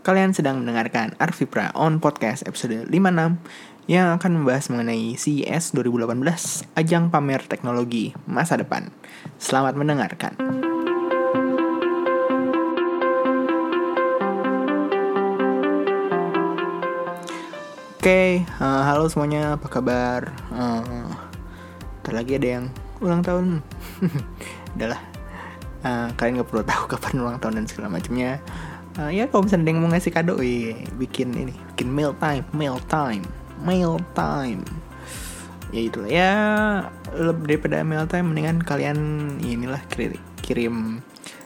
Kalian sedang mendengarkan Arvipra on Podcast episode 56 yang akan membahas mengenai CES 2018, ajang pamer teknologi masa depan. Selamat mendengarkan. Oke, uh, halo semuanya, apa kabar? Uh, lagi ada yang ulang tahun. Udahlah, uh, kalian gak perlu tahu kapan ulang tahun dan segala macamnya uh, ya kalau misalnya ada yang mau ngasih kado iya, bikin ini bikin mail time mail time mail time. Ya itulah. Ya lebih daripada mail time mendingan kalian inilah kritik, kirim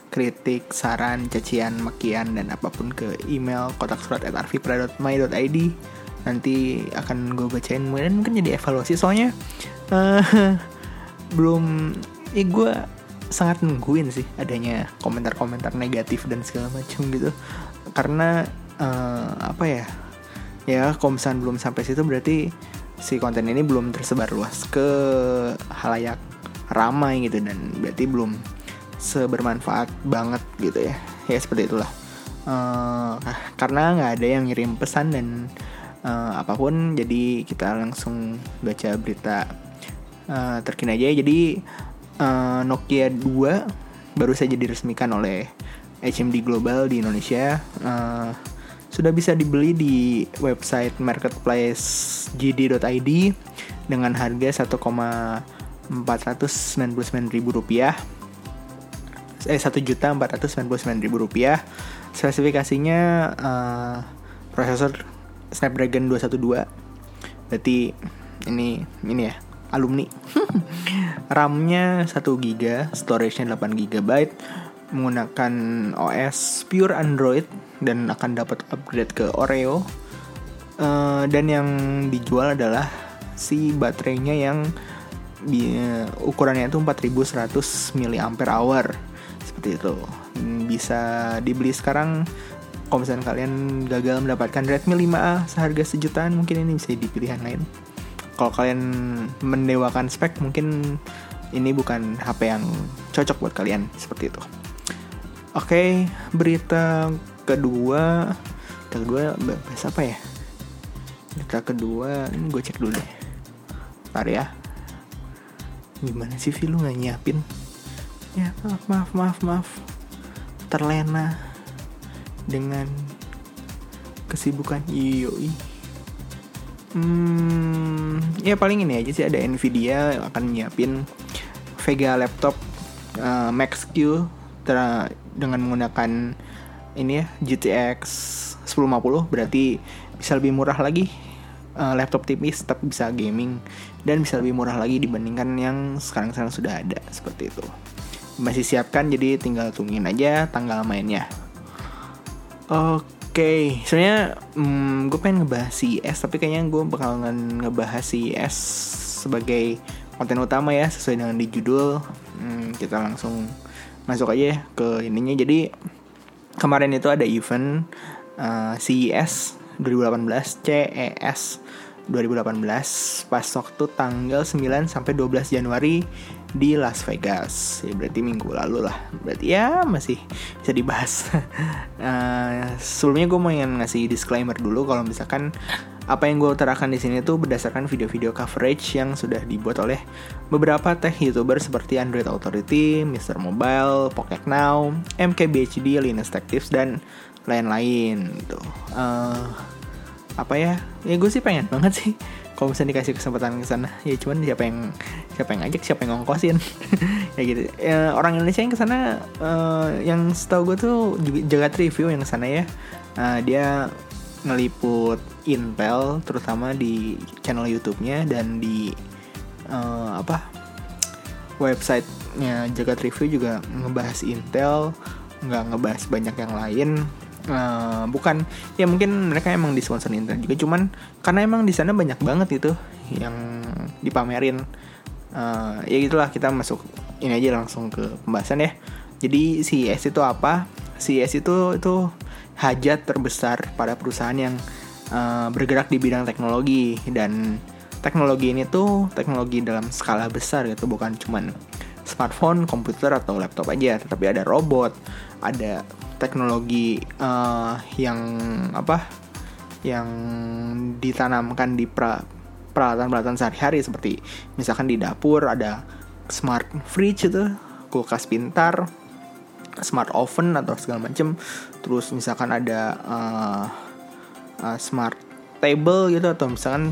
kritik, saran, cacian, makian dan apa pun ke email kotak surat at arvipra.my.id nanti akan gue bacain dan mungkin jadi evaluasi soalnya uh, belum ya gue sangat nungguin sih adanya komentar-komentar negatif dan segala macam gitu. Karena uh, apa ya ya kalau misalnya belum sampai situ berarti si konten ini belum tersebar luas ke halayak ramai gitu dan berarti belum sebermanfaat banget gitu ya. Ya seperti itulah. Uh, karena nggak ada yang ngirim pesan dan uh, apa pun jadi kita langsung baca berita uh, terkini aja jadi uh, Nokia 2 baru saja diresmikan oleh HMD Global di Indonesia. Uh, sudah bisa dibeli di website marketplace gd.id dengan harga 1,499 ribu rupiah. Eh satu juta empat ratus sembilan puluh sembilan ribu rupiah. Spesifikasinya uh, prosesor Snapdragon 212 berarti ini ini ya alumni. RAM-nya 1 GB, storage-nya 8 GB, menggunakan OS pure Android dan akan dapat upgrade ke Oreo. Uh, dan yang dijual adalah si baterainya yang di, uh, ukurannya itu 4100 mAh seperti itu. Bisa dibeli sekarang. Kalau misalnya kalian gagal mendapatkan Redmi 5A seharga sejutaan mungkin ini bisa dipilih yang lain kalau kalian mendewakan spek mungkin ini bukan HP yang cocok buat kalian seperti itu. Oke, okay, berita kedua, berita kedua bahas apa ya? Berita kedua, ini gue cek dulu deh. Ntar ya. Gimana sih Vi lu gak nyiapin? Ya maaf maaf maaf maaf. Terlena dengan kesibukan yoi. Hmm, ya paling ini aja sih ada Nvidia akan nyiapin Vega laptop uh, Max Q dengan menggunakan ini ya GTX 1050 berarti bisa lebih murah lagi uh, laptop tipis tapi bisa gaming dan bisa lebih murah lagi dibandingkan yang sekarang-sekarang sudah ada seperti itu. Masih siapkan jadi tinggal tungguin aja tanggal mainnya. Oke okay. sebenarnya hmm, gue pengen ngebahas CES tapi kayaknya gue bakalan ngebahas CES sebagai konten utama ya sesuai dengan di judul. Hmm, kita langsung masuk aja ke ininya. Jadi kemarin itu ada event uh, CES 2018 CES 2018 pas waktu tanggal 9 sampai 12 Januari di Las Vegas. Ya berarti minggu lalu lah. Berarti ya masih bisa dibahas. uh, sebelumnya gue mau yang ngasih disclaimer dulu kalau misalkan apa yang gue utarakan di sini tuh berdasarkan video-video coverage yang sudah dibuat oleh beberapa tech youtuber seperti Android Authority, Mr. Mobile, Pocket Now, MKBHD, Linus Tech Tips dan lain-lain gitu. Uh, apa ya ya gue sih pengen banget sih kalau misalnya dikasih kesempatan ke sana ya cuman siapa yang siapa yang ngajak siapa yang ngongkosin. Ya gitu. Ya, orang Indonesia yang ke sana uh, yang setahu gue tuh jaga review yang ke sana ya. Uh, dia ngeliput Intel terutama di channel YouTube-nya dan di uh, apa websitenya jaga review juga ngebahas Intel nggak ngebahas banyak yang lain. Uh, bukan ya mungkin mereka emang disponsor Intel juga cuman karena emang di sana banyak banget itu yang dipamerin uh, ya gitulah kita masuk ini aja langsung ke pembahasan ya. Jadi CES itu apa? CES itu itu hajat terbesar pada perusahaan yang uh, bergerak di bidang teknologi. Dan teknologi ini tuh teknologi dalam skala besar gitu bukan cuman smartphone, komputer atau laptop aja, tetapi ada robot, ada teknologi uh, yang apa? Yang ditanamkan di pra, peralatan-peralatan sehari-hari seperti misalkan di dapur ada smart fridge itu kulkas pintar smart oven atau segala macam terus misalkan ada uh, uh, smart table gitu atau misalkan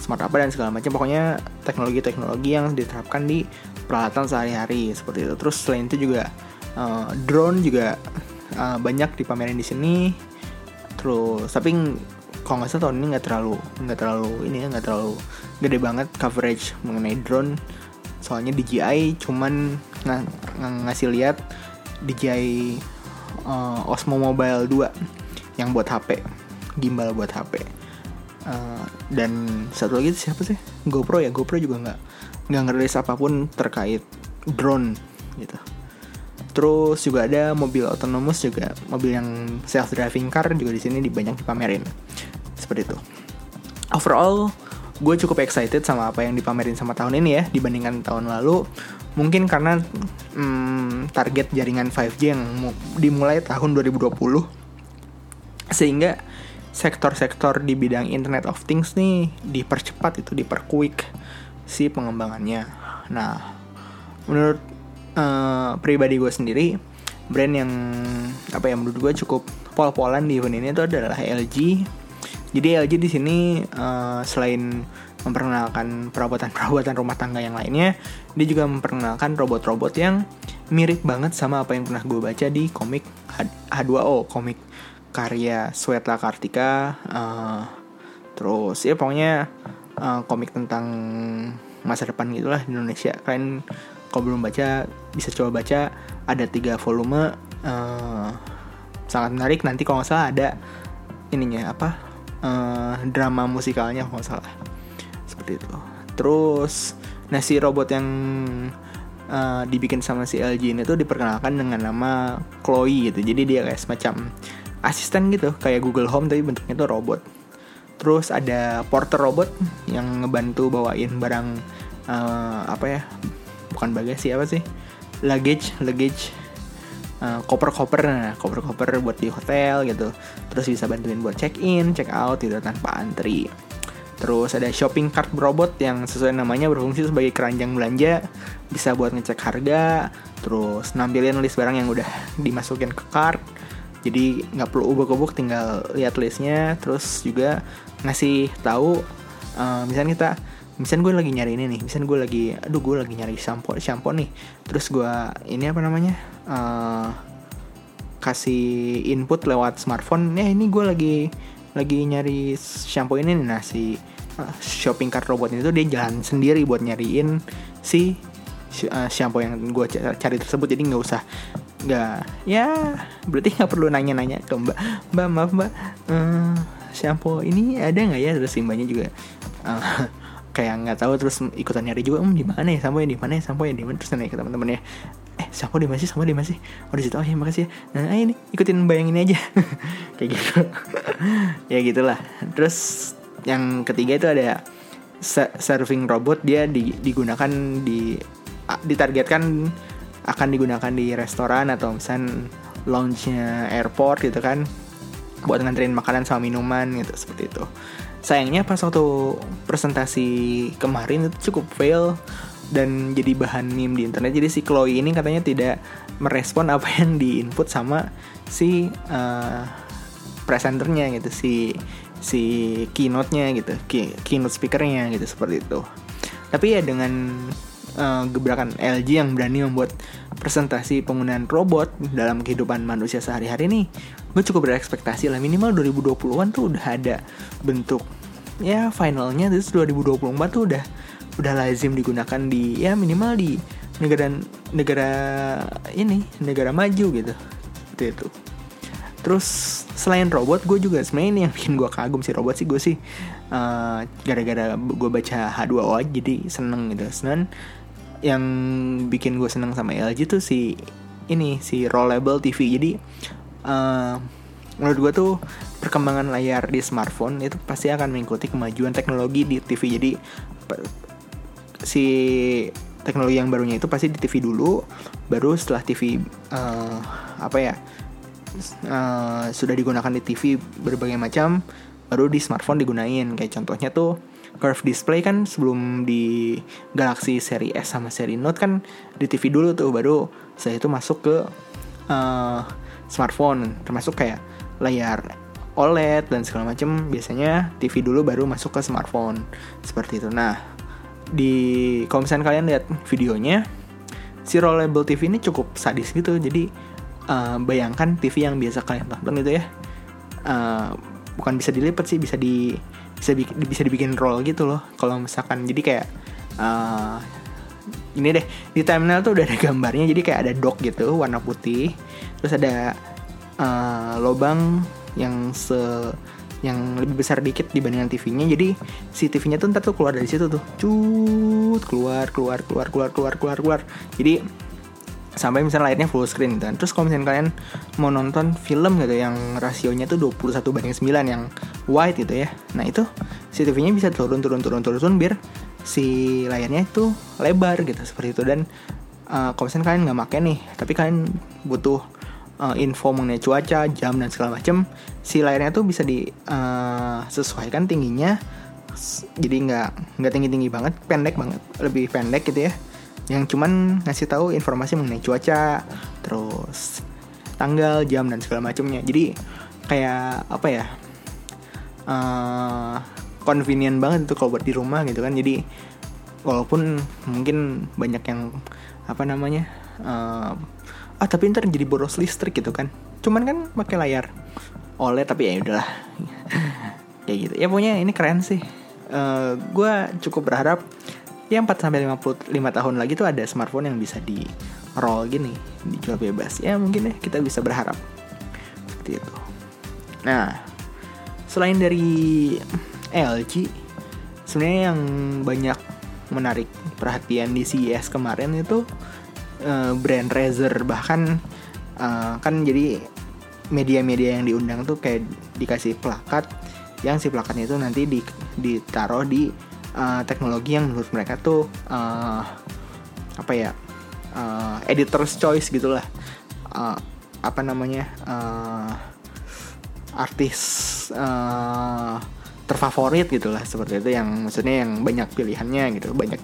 smart apa dan segala macam pokoknya teknologi-teknologi yang diterapkan di peralatan sehari-hari seperti itu. Terus selain itu juga uh, drone juga uh, banyak dipamerin di sini. Terus tapi kalau nggak salah tahun ini nggak terlalu nggak terlalu ini ya nggak terlalu gede banget coverage mengenai drone. Soalnya DJI cuman ng ng ngasih lihat DJI uh, Osmo Mobile 2 yang buat HP gimbal buat HP uh, dan satu lagi siapa sih? GoPro ya GoPro juga nggak nggak ngerilis apa pun terkait drone gitu terus juga ada mobil otonomus juga mobil yang self driving car juga di sini banyak dipamerin. Seperti itu. Overall gue cukup excited sama apa yang dipamerin sama tahun ini ya dibandingkan tahun lalu. Mungkin karena hmm, target jaringan 5G yang dimulai tahun 2020 sehingga sektor-sektor di bidang Internet of Things nih dipercepat itu diperquick si pengembangannya. Nah menurut uh, pribadi gue sendiri brand yang apa ya menurut gue cukup pol-polan di event ini itu adalah LG jadi LG di sini uh, selain memperkenalkan perabotan-perabotan rumah tangga yang lainnya, dia juga memperkenalkan robot-robot yang mirip banget sama apa yang pernah gue baca di komik H2O, komik karya Swetla Kartika. Uh, terus ya pokoknya uh, komik tentang masa depan gitulah di Indonesia. Kalian kalau belum baca bisa coba baca. Ada tiga volume. Uh, sangat menarik. Nanti kalau nggak salah ada ininya apa uh, drama musikalnya kalau salah seperti itu terus nah si robot yang uh, dibikin sama si LG ini tuh diperkenalkan dengan nama Chloe gitu jadi dia kayak semacam asisten gitu kayak Google Home tapi bentuknya tuh robot terus ada porter robot yang ngebantu bawain barang uh, apa ya bukan bagasi apa sih? Luggage luggage. Uh, koper-koper nah koper-koper buat di hotel gitu. Terus bisa bantuin buat check in check out gitu tanpa antri. Terus ada shopping cart robot yang sesuai namanya berfungsi sebagai keranjang belanja. Bisa buat ngecek harga terus nampilin list barang yang udah dimasukin ke cart. Jadi nggak perlu ubuk-ubuk tinggal lihat listnya. Terus juga ngasih tahu uh, misalnya kita misalnya gue lagi nyari ini nih misalnya gue lagi aduh gue lagi nyari shampoo shampoo nih. Terus gue ini apa namanya uh, kasih input lewat smartphone ya ini gue lagi lagi nyari shampoo ini nih. Nah si uh, shopping cart robot itu dia jalan sendiri buat nyariin si uh, shampoo yang gue cari tersebut. Jadi nggak usah nggak ya berarti nggak perlu nanya-nanya ke mbak mbak maaf mbak uh, shampoo ini ada nggak ya? Terus mbaknya juga uh, kayak nggak tahu terus ikutan nyari juga um di mana ya? Sampo di mana ya? Sampo ya di mana? Terus nanya ke teman-teman ya eh sampo di mana sih? Sampo di mana sih? Oh di situ. Oh ya makasih ya. Nah ini ikutin bayang ini aja. Kayak gitu. Ya gitulah. Terus yang ketiga itu ada serving robot. Dia di, digunakan di ditargetkan akan digunakan di restoran atau misal lounge-nya airport gitu kan buat nganterin makanan sama minuman gitu seperti itu sayangnya pas waktu presentasi kemarin itu cukup fail dan jadi bahan meme di internet. Jadi si Chloe ini katanya tidak merespon apa yang diinput sama si uh, presenternya gitu si si keynote-nya gitu keynote speakernya gitu seperti itu. Tapi ya dengan uh, gebrakan LG yang berani membuat presentasi penggunaan robot dalam kehidupan manusia sehari-hari nih gue cukup berekspektasi lah. Minimal 2020-an tuh udah ada bentuk ya finalnya terus 2024 tuh udah udah lazim digunakan di ya minimal di negara negara ini negara maju gitu. Seperti itu. Terus selain robot gue juga sebenarnya ini yang bikin gue kagum sih robot sih gue sih uh, gara-gara gue baca H2O aja jadi seneng gitu. Seneng yang bikin gue seneng sama LG tuh si ini si rollable TV jadi uh, menurut gue tuh perkembangan layar di smartphone itu pasti akan mengikuti kemajuan teknologi di TV jadi si teknologi yang barunya itu pasti di TV dulu baru setelah TV uh, eh, apa ya uh, sudah digunakan di TV berbagai macam baru di smartphone digunain. Kayak contohnya tuh curve display kan sebelum di Galaxy seri S sama seri Note kan di TV dulu tuh baru saya itu masuk ke uh, smartphone. Termasuk kayak layar OLED dan segala macam biasanya TV dulu baru masuk ke smartphone. Seperti itu. Nah di kalau kalian lihat videonya si rollable TV ini cukup sadis gitu. Jadi uh, bayangkan TV yang biasa kalian tonton itu ya. Uh, bukan bisa dilipat sih bisa di bisa di, bisa dibikin roll gitu loh kalau misalkan. Jadi kayak uh, ini deh di thumbnail tuh udah ada gambarnya. Jadi kayak ada dock gitu warna putih. Terus ada uh, lobang yang se yang lebih besar dikit dibandingkan TV-nya jadi si TV-nya tuh ntar tuh keluar dari situ tuh cut keluar keluar keluar keluar keluar keluar keluar jadi sampai misalnya layarnya full screen gitu kan. Terus kalau misalnya kalian mau nonton film gitu yang rasionya tuh 21 banding 9 yang wide gitu ya. Nah, itu si TV-nya bisa turun turun turun turun turun biar si layarnya itu lebar gitu seperti itu dan uh, kalau misalnya kalian nggak make nih, tapi kalian butuh uh, info mengenai cuaca, jam dan segala macam, si layarnya tuh bisa disesuaikan uh, tingginya jadi nggak nggak tinggi tinggi banget, pendek banget, lebih pendek gitu ya yang cuman ngasih tahu informasi mengenai cuaca, terus tanggal, jam dan segala macamnya. Jadi kayak apa ya? Uh, convenient banget itu kalau buat di rumah gitu kan. Jadi walaupun mungkin banyak yang apa namanya? Uh, ah tapi ntar jadi boros listrik gitu kan. Cuman kan pakai layar OLED tapi ya udahlah. kayak gitu. Ya pokoknya ini keren sih. Uh, eh, gue cukup berharap ya 4 sampai 55 tahun lagi tuh ada smartphone yang bisa di roll gini, dijual bebas. Ya mungkin deh kita bisa berharap seperti itu. Nah, selain dari LG, sebenarnya yang banyak menarik perhatian di CES kemarin itu uh, brand Razer. Bahkan uh, kan jadi media-media yang diundang tuh kayak dikasih plakat yang si plakatnya itu nanti di, ditaruh di uh, teknologi yang menurut mereka tuh uh, apa ya uh, editor's choice gitulah. Uh, apa namanya uh, artis uh, terfavorit gitulah seperti itu yang maksudnya yang banyak pilihannya gitu banyak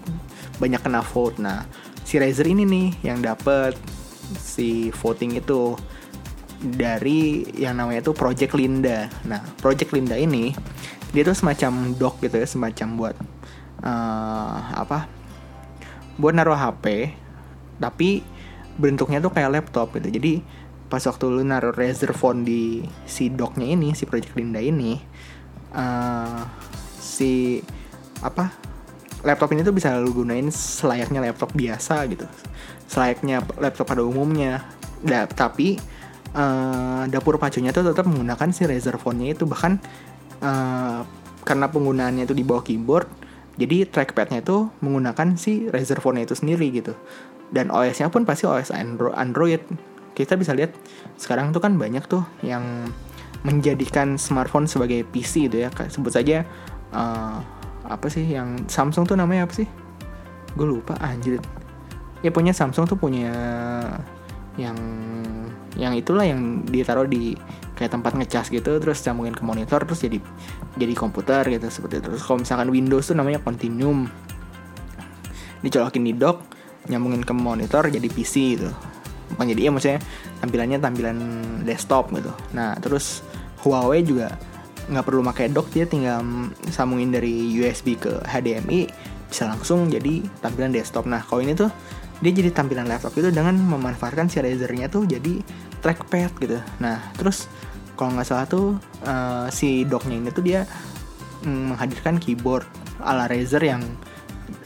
banyak kena vote. Nah si Razer ini nih yang dapet si voting itu dari yang namanya itu Project Linda. Nah, Project Linda ini dia tuh semacam dock gitu ya, semacam buat uh, apa? Buat naruh HP tapi bentuknya tuh kayak laptop gitu. Jadi pas waktu lu naruh Razer phone di si docknya ini si Project Linda ini uh, si apa laptop ini tuh bisa lu gunain selayaknya laptop biasa gitu selayaknya laptop pada umumnya da, tapi uh, dapur pacunya tuh tetap menggunakan si Razer phone-nya itu bahkan uh, karena penggunaannya itu di bawah keyboard jadi trackpadnya itu menggunakan si Razer phone itu sendiri gitu. Dan OS-nya pun pasti OS Android. Kita bisa lihat sekarang tuh kan banyak tuh yang menjadikan smartphone sebagai PC gitu ya. Sebut saja uh, apa sih yang Samsung tuh namanya apa sih? Gue lupa anjir. Ya punya Samsung tuh punya yang yang itulah yang ditaruh di kayak tempat ngecas gitu terus sambungin ke monitor terus jadi jadi komputer gitu seperti itu terus kalau misalkan Windows tuh namanya Continuum dicolokin di dock nyambungin ke monitor jadi PC gitu bukan jadi ya maksudnya tampilannya tampilan desktop gitu nah terus Huawei juga nggak perlu pakai dock dia tinggal sambungin dari USB ke HDMI bisa langsung jadi tampilan desktop. Nah kalau ini tuh dia jadi tampilan laptop itu dengan memanfaatkan si Razernya tuh jadi trackpad gitu. Nah terus kalau nggak salah tuh uh, si docknya ini tuh dia mm, menghadirkan keyboard ala Razer yang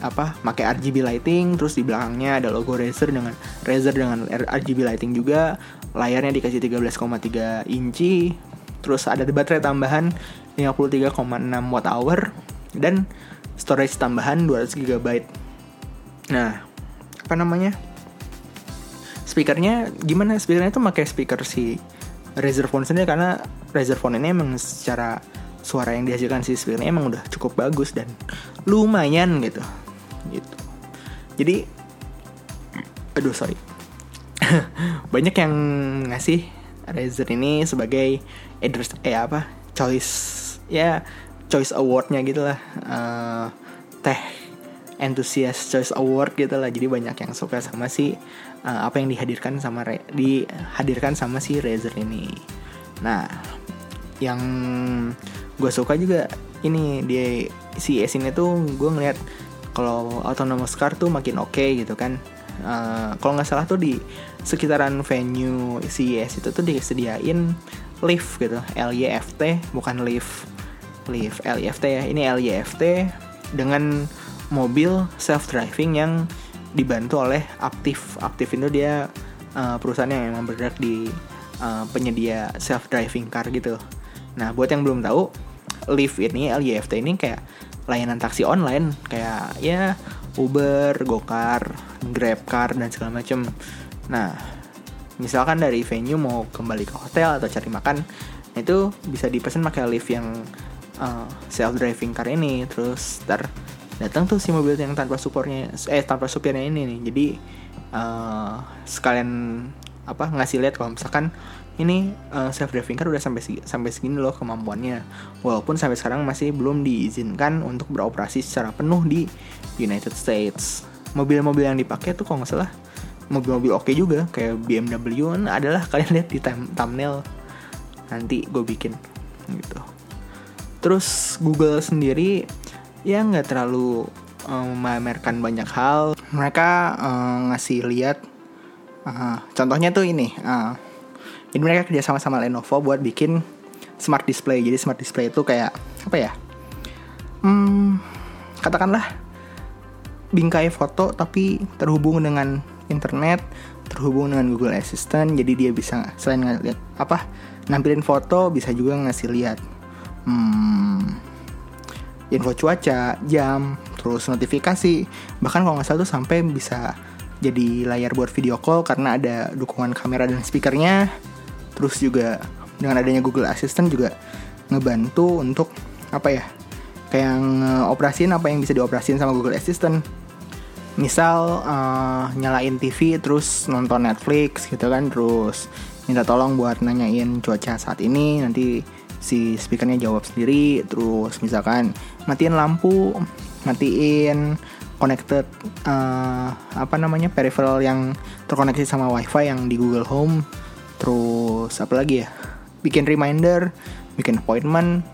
apa pakai RGB lighting terus di belakangnya ada logo Razer dengan Razer dengan RGB lighting juga layarnya dikasih 13,3 inci terus ada baterai tambahan 53,6 watt hour. Dan storage tambahan 200 GB nah apa namanya? Speakernya gimana? Speakernya itu pakai speaker si Razer phone sendiri karena Razer phone ini emang secara suara yang dihasilkan si speakernya emang udah cukup bagus dan lumayan gitu. Gitu. Jadi aduh sorry. Banyak yang ngasih Razer ini sebagai address eh apa? Choice ya choice awardnya gitu lah. Uh, teh enthusiast choice award gitu lah. Jadi banyak yang suka sama si uh, apa yang dihadirkan sama Re dihadirkan sama si Razer ini. Nah yang gue suka juga ini di si S ini tuh gue ngeliat kalau autonomous car tuh makin oke okay gitu kan uh, kalau nggak salah tuh di sekitaran venue CES itu tuh disediain lift gitu LYFT bukan lift lift LYFT ya. Ini LYFT dengan mobil self driving yang dibantu oleh Aktif Aktif itu dia uh, perusahaan yang memang bergerak di uh, penyedia self driving car gitu. Nah buat yang belum tahu lift ini LYFT ini kayak layanan taksi online. Kayak ya Uber, GoCar, GrabCar dan segala macam. Nah, misalkan dari venue mau kembali ke hotel atau cari makan, itu bisa dipesan pakai lift yang uh, eh, self driving car ini. Terus ntar datang tuh si mobil yang tanpa supportnya, eh tanpa supirnya ini nih. Jadi uh, sekalian apa ngasih lihat kalau misalkan ini uh, eh, self driving car udah sampai sampai segini loh kemampuannya walaupun sampai sekarang masih belum diizinkan untuk beroperasi secara penuh di United States mobil-mobil yang dipakai tuh kalau nggak salah mobil-mobil oke okay juga kayak BMW adalah kalian lihat di thumbnail. Nanti gue bikin gitu. Terus Google sendiri ya nggak terlalu um, memamerkan banyak hal. Mereka um, ngasih lihat uh, contohnya tuh ini uh, ini mereka kerja sama sama Lenovo buat bikin smart display. Jadi smart display itu kayak apa ya hmm, katakanlah bingkai foto tapi terhubung dengan internet terhubung dengan Google Assistant jadi dia bisa selain ngeliat apa nampilin foto bisa juga ngasih lihat hmm, info cuaca jam terus notifikasi. Bahkan kalau nggak salah tuh sampai bisa jadi layar buat video call karena ada dukungan kamera dan speakernya. Terus juga dengan adanya Google Assistant juga ngebantu untuk apa ya kayak ngoperasiin apa yang bisa dioperasiin sama Google Assistant misal uh, nyalain TV terus nonton Netflix gitu kan terus minta tolong buat nanyain cuaca saat ini nanti si speakernya jawab sendiri terus misalkan matiin lampu matiin connected uh, apa namanya peripheral yang terkoneksi sama WiFi yang di Google Home terus apa lagi ya bikin reminder bikin appointment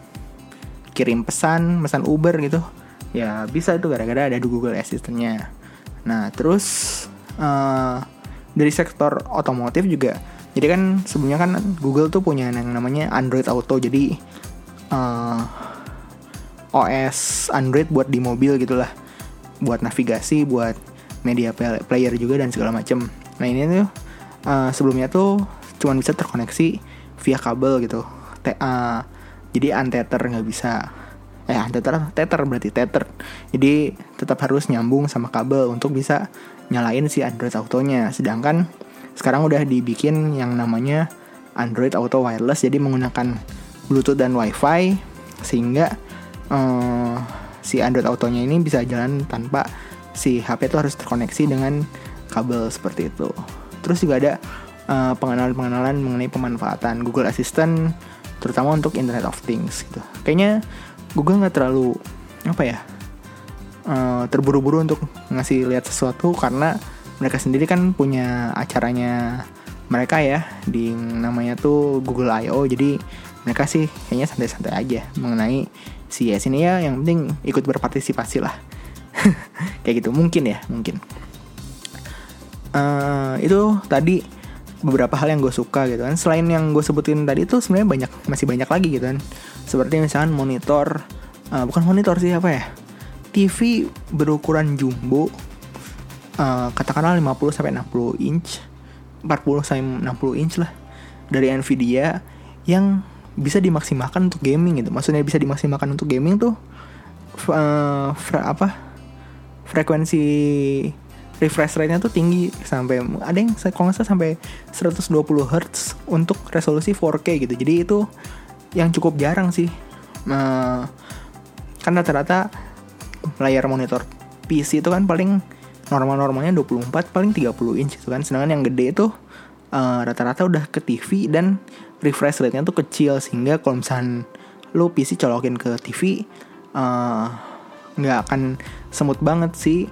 kirim pesan pesan Uber gitu. Ya bisa itu gara-gara ada di Google Assistant-nya nah terus uh, dari sektor otomotif juga jadi kan sebelumnya kan Google tuh punya yang namanya Android Auto jadi uh, eh, OS Android buat di mobil gitulah buat navigasi buat media player juga dan segala macam nah ini tuh uh, sebelumnya tuh cuma bisa terkoneksi via kabel gitu. T uh, jadi anteter nggak bisa eh anteter tether berarti tether jadi tetap harus nyambung sama kabel untuk bisa nyalain si Android Autonya. Sedangkan sekarang udah dibikin yang namanya Android Auto Wireless jadi menggunakan Bluetooth dan WiFi sehingga uh, si Android Autonya ini bisa jalan tanpa si HP itu harus terkoneksi dengan kabel seperti itu. Terus juga ada pengenalan pengenalan-pengenalan mengenai pemanfaatan Google Assistant terutama untuk Internet of Things gitu. Kayaknya Google nggak terlalu apa ya uh, terburu-buru untuk ngasih lihat sesuatu karena mereka sendiri kan punya acaranya mereka ya di namanya tuh Google I.O. Jadi mereka sih kayaknya santai-santai aja mengenai si CES ini ya yang penting ikut berpartisipasi lah. Kayak gitu mungkin ya mungkin. Uh, itu tadi beberapa hal yang gue suka gitu kan. Selain yang gue sebutin tadi tuh sebenarnya banyak masih banyak lagi gitu kan. Seperti misalnya monitor uh, bukan monitor sih apa ya? TV berukuran jumbo uh, katakanlah 50 sampai 60 inch 40 sampai 60 inch lah dari Nvidia yang bisa dimaksimalkan untuk gaming gitu. Maksudnya bisa dimaksimalkan untuk gaming tuh uh, apa? Frekuensi refresh rate-nya tuh tinggi sampai ada yang kalau nggak salah sampai 120 Hz untuk resolusi 4K gitu. Jadi itu yang cukup jarang sih. Nah, kan rata-rata layar monitor PC itu kan paling normal-normalnya 24 paling 30 inch gitu kan. Sedangkan yang gede itu uh, rata-rata udah ke TV dan refresh rate-nya tuh kecil sehingga kalau misalnya lu PC colokin ke TV uh, nggak akan semut banget sih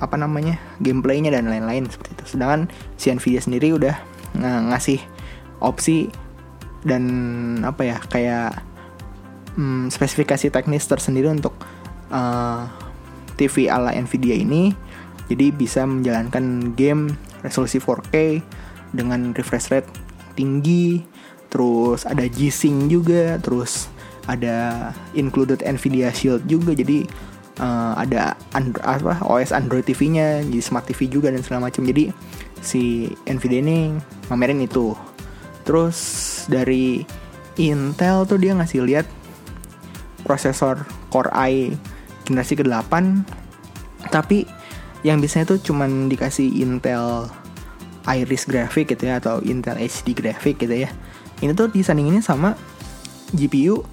apa namanya gameplaynya dan lain-lain seperti itu. Sedangkan si Nvidia sendiri udah ng ngasih opsi dan apa ya kayak hmm, spesifikasi teknis tersendiri untuk uh, TV ala Nvidia ini. Jadi bisa menjalankan game resolusi 4K dengan refresh rate tinggi, terus ada G-Sync juga, terus ada included Nvidia Shield juga. Jadi uh, ada Andro apa OS Android TV-nya, jadi smart TV juga dan segala macam. Jadi si Nvidia ini mamerin itu. Terus dari Intel tuh dia ngasih lihat prosesor Core i generasi ke-8 tapi yang biasanya tuh cuman dikasih Intel Iris graphic gitu ya atau Intel HD graphic gitu ya. Ini tuh disandinginnya sama GPU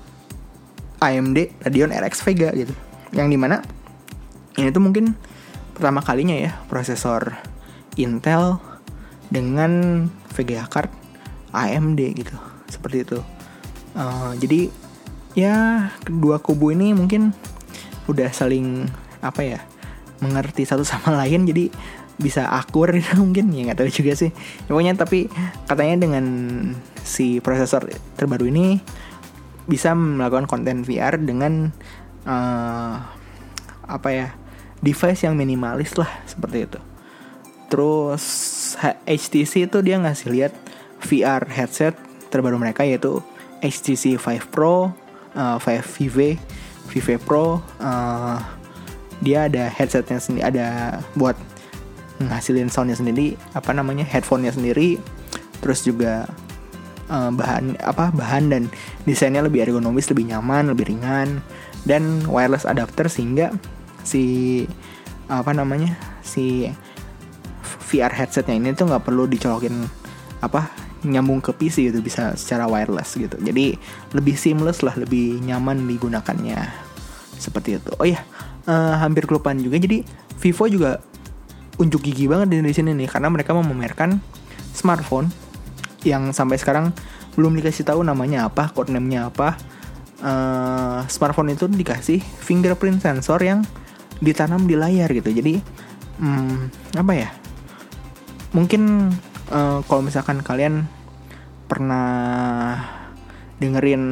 AMD Radeon RX Vega gitu. Yang di mana ini tuh mungkin pertama kalinya ya prosesor Intel dengan VGA card AMD gitu seperti itu. Uh, jadi ya kedua kubu ini mungkin udah saling apa ya mengerti satu sama lain jadi bisa akur gitu mungkin ya nggak tahu juga sih pokoknya tapi katanya dengan si prosesor terbaru ini bisa melakukan konten VR dengan uh, apa ya device yang minimalis lah seperti itu terus HTC itu dia ngasih lihat VR headset terbaru mereka yaitu HTC Vive Pro, uh, Vive Vive, Vive Pro. Uh, dia ada headsetnya sendiri, ada buat ngasilin soundnya sendiri, apa namanya headphonenya sendiri. Terus juga uh, bahan apa bahan dan desainnya lebih ergonomis, lebih nyaman, lebih ringan dan wireless adapter sehingga si apa namanya si VR headsetnya ini tuh nggak perlu dicolokin apa nyambung ke PC gitu bisa secara wireless gitu. Jadi lebih seamless lah lebih nyaman digunakannya. Seperti itu. Oh ya uh, hampir kelupaan juga. Jadi Vivo juga unjuk gigi banget di sini nih karena mereka memamerkan smartphone yang sampai sekarang belum dikasih tahu namanya apa, codename-nya apa. Uh, smartphone itu dikasih fingerprint sensor yang ditanam di layar gitu. Jadi um, apa ya? Mungkin uh, kalau misalkan kalian pernah dengerin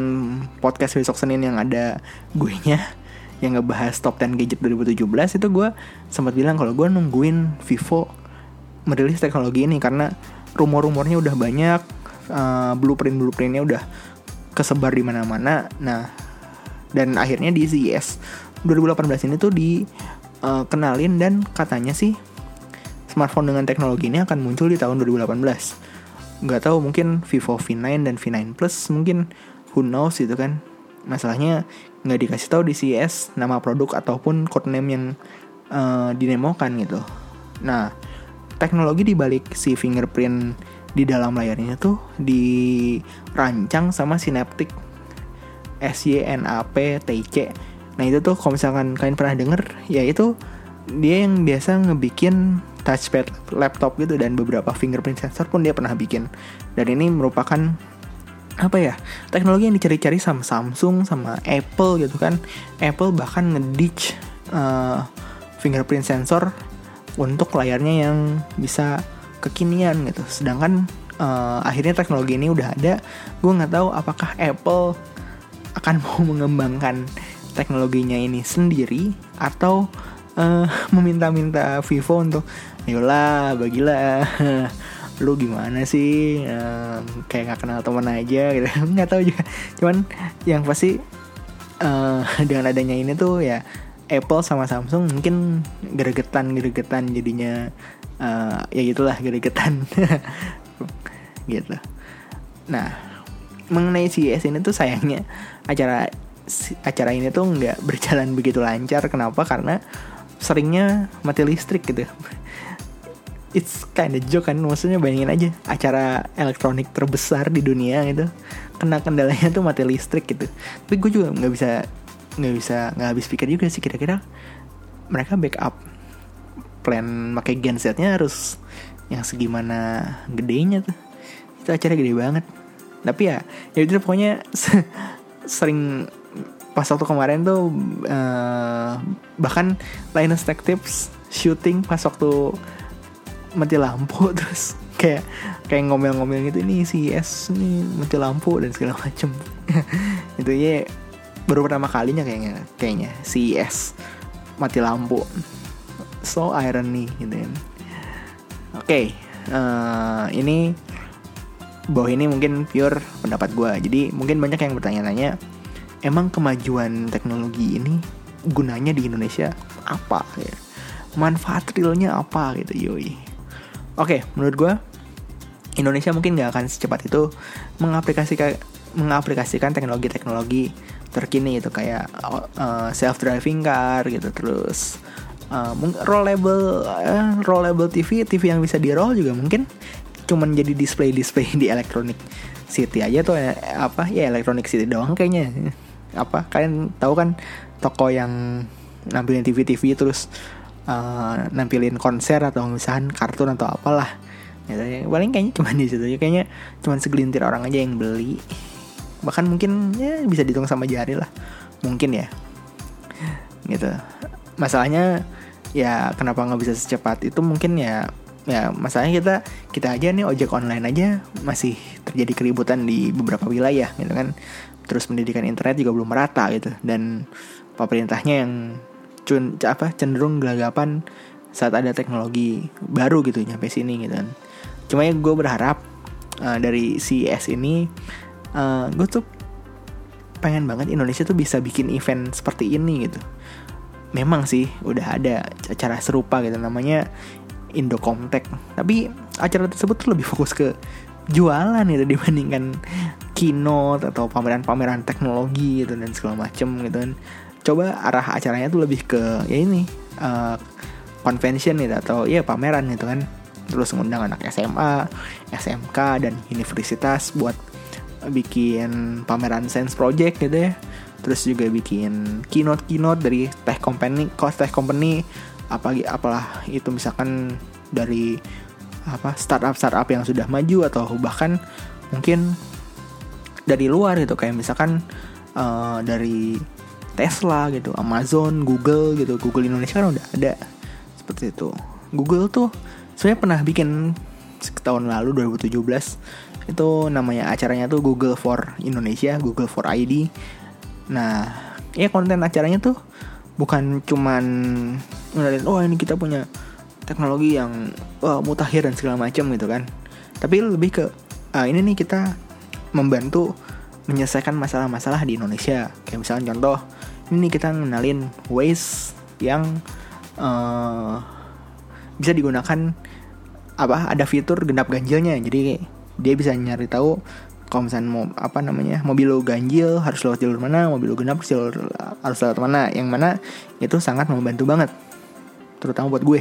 podcast besok Senin yang ada gue nya yang ngebahas top 10 gadget 2017 itu gue sempat bilang kalau gue nungguin Vivo merilis teknologi ini karena rumor-rumornya udah banyak uh, blueprint blueprintnya udah kesebar di mana-mana. Nah dan akhirnya di CES 2018 ini tuh dikenalin uh, dan katanya sih smartphone dengan teknologi ini akan muncul di tahun 2018 nggak tahu mungkin Vivo V9 dan V9 Plus mungkin who knows itu kan. Masalahnya nggak dikasih tahu di CES nama produk ataupun codename yang uh, dinemokan gitu. Nah teknologi di balik si fingerprint di dalam layarnya tuh dirancang sama Synaptic. SYNAP TC nah itu tuh kalau misalkan kalian pernah denger ya itu dia yang biasa ngebikin touchpad laptop gitu dan beberapa fingerprint sensor pun dia pernah bikin. Dan ini merupakan apa ya teknologi yang dicari-cari sama Samsung sama Apple gitu kan. Apple bahkan ngeditch uh, fingerprint sensor untuk layarnya yang bisa kekinian gitu. Sedangkan uh, akhirnya teknologi ini udah ada gue nggak tahu apakah Apple akan mau mengembangkan teknologinya ini sendiri atau uh, meminta-minta Vivo untuk ayolah bagilah. Lu gimana sih? Um, kayak nggak kenal teman aja gitu. Nggak tahu juga. Cuman yang pasti uh, dengan adanya ini tuh ya Apple sama Samsung mungkin gregetan gregetan jadinya uh, ya gitulah gregetan gitu. Nah mengenai CES ini tuh sayangnya acara acara ini tuh nggak berjalan begitu lancar. Kenapa? Karena seringnya mati listrik gitu. It's kind of joke kan maksudnya bayangin aja acara elektronik terbesar di dunia gitu. Kena kendalanya tuh mati listrik gitu. Tapi gue juga nggak bisa nggak bisa nggak habis pikir juga sih kira-kira mereka backup plan pakai gensetnya harus yang segimana gedenya tuh. Itu acara gede banget. Tapi ya ya itu pokoknya sering pas waktu kemarin tuh uh, bahkan Linus Tech Tips shooting pas waktu mati lampu terus kayak kayak ngomel-ngomel gitu ini si S nih mati lampu dan segala macem. Itu ya baru pertama kalinya kayaknya kayaknya CES mati lampu so irony gitu kan oke okay, uh, eh, ini bahwa ini mungkin pure pendapat gue jadi mungkin banyak yang bertanya-tanya emang kemajuan teknologi ini gunanya di Indonesia apa? Ya. Manfaat realnya apa? Gitu yoi. Oke menurut gue Indonesia mungkin nggak akan secepat itu mengaplikasikan mengaplikasikan teknologi-teknologi terkini itu kayak uh, eh, self driving car gitu terus uh, rollable uh, rollable TV TV yang bisa di roll juga mungkin. Cuman jadi display display di electronic city aja tuh ya, apa ya electronic city doang kayaknya. Apa kalian tahu kan toko yang nampilin TV TV terus uh, nampilin konser atau misalkan kartun atau apalah. Ya, paling kayaknya cuma di situ kayaknya cuma segelintir orang aja yang beli. Bahkan mungkin ya bisa dihitung sama jari lah. Mungkin ya. Gitu masalahnya ya kenapa nggak bisa secepat itu mungkin ya ya masalahnya kita kita aja nih ojek online aja masih terjadi keributan di beberapa wilayah gitu kan. Terus pendidikan internet juga belum merata gitu. Dan pemerintahnya yang cun apa cenderung gelagapan saat ada teknologi baru gitu nyampe sini gitu kan. Cuma ya gue berharap uh, dari CES ini uh, gue tuh pengen banget Indonesia tuh bisa bikin event seperti ini gitu memang sih udah ada acara serupa gitu namanya Indocomtech. Tapi acara tersebut tuh lebih fokus ke jualan gitu dibandingkan keynote atau pameran-pameran teknologi gitu dan segala macem gitu kan. Coba arah acaranya tuh lebih ke ya ini uh, convention gitu atau ya pameran gitu kan. Terus ngundang anak SMA, SMK dan universitas buat bikin pameran Sense Project gitu ya terus juga bikin keynote keynote dari tech company cost tech company apa apalah itu misalkan dari apa startup startup yang sudah maju atau bahkan mungkin dari luar gitu. Kayak misalkan uh, dari Tesla gitu Amazon Google gitu. Google Indonesia kan udah ada seperti itu. Google tuh saya pernah bikin tahun lalu 2017 itu namanya acaranya tuh Google for Indonesia Google for ID nah ya konten acaranya tuh bukan cuman ngenalin oh ini kita punya teknologi yang wah, mutakhir dan segala macam gitu kan. Tapi lebih ke ah, ini nih kita membantu menyelesaikan masalah-masalah di Indonesia. Kayak misalnya contoh ini nih kita ngenalin ways yang uh, bisa digunakan apa ada fitur genap ganjilnya. Jadi dia bisa nyari tahu kalau misalnya mau apa namanya mobil lo ganjil harus lewat jalur mana mobil lo genap harus jalur lewat mana yang mana itu sangat membantu banget. Terutama buat gue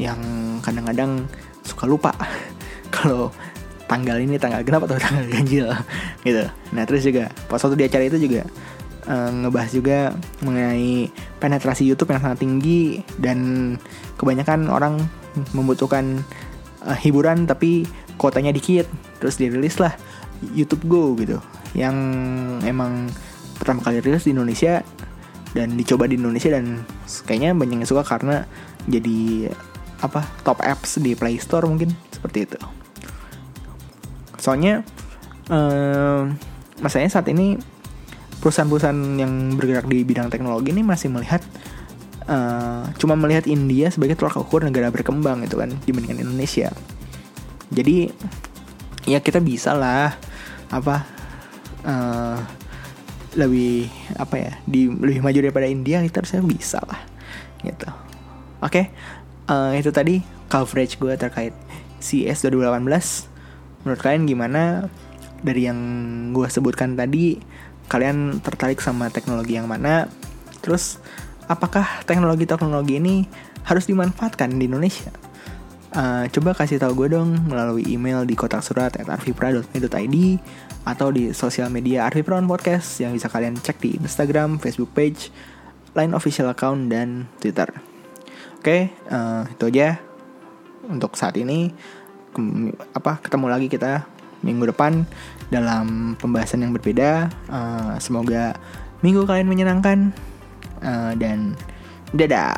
yang kadang-kadang suka lupa kalau tanggal ini tanggal genap atau tanggal ganjil gitu. Nah terus juga pas waktu di acara itu juga uh, ngebahas juga mengenai penetrasi YouTube yang sangat tinggi dan kebanyakan orang membutuhkan uh, hiburan tapi kotanya dikit terus dirilis lah YouTube Go gitu yang emang pertama kali rilis di Indonesia dan dicoba di Indonesia dan kayaknya banyak yang suka karena jadi apa top apps di Play Store mungkin seperti itu. Soalnya eh, masanya saat ini perusahaan-perusahaan yang bergerak di bidang teknologi ini masih melihat uh, cuma melihat India sebagai tolak ukur negara berkembang itu kan dibandingkan Indonesia. Jadi ya kita bisa lah apa uh, lebih apa ya di lebih maju daripada India kita harusnya bisa lah gitu. Oke okay, uh, eh, itu tadi coverage gue terkait CS 2018 menurut kalian gimana? Dari yang gue sebutkan tadi kalian tertarik sama teknologi yang mana? Terus apakah teknologi-teknologi ini harus dimanfaatkan di Indonesia Uh, coba kasih tahu gue dong melalui email di kotak surat at arvipra.me.id atau di sosial media Arvipra Podcast yang bisa kalian cek di Instagram, Facebook page, Line official account dan Twitter. Oke, uh, eh, itu aja untuk saat ini apa ketemu lagi kita minggu depan dalam pembahasan yang berbeda. Uh, semoga minggu kalian menyenangkan uh, dan dadah.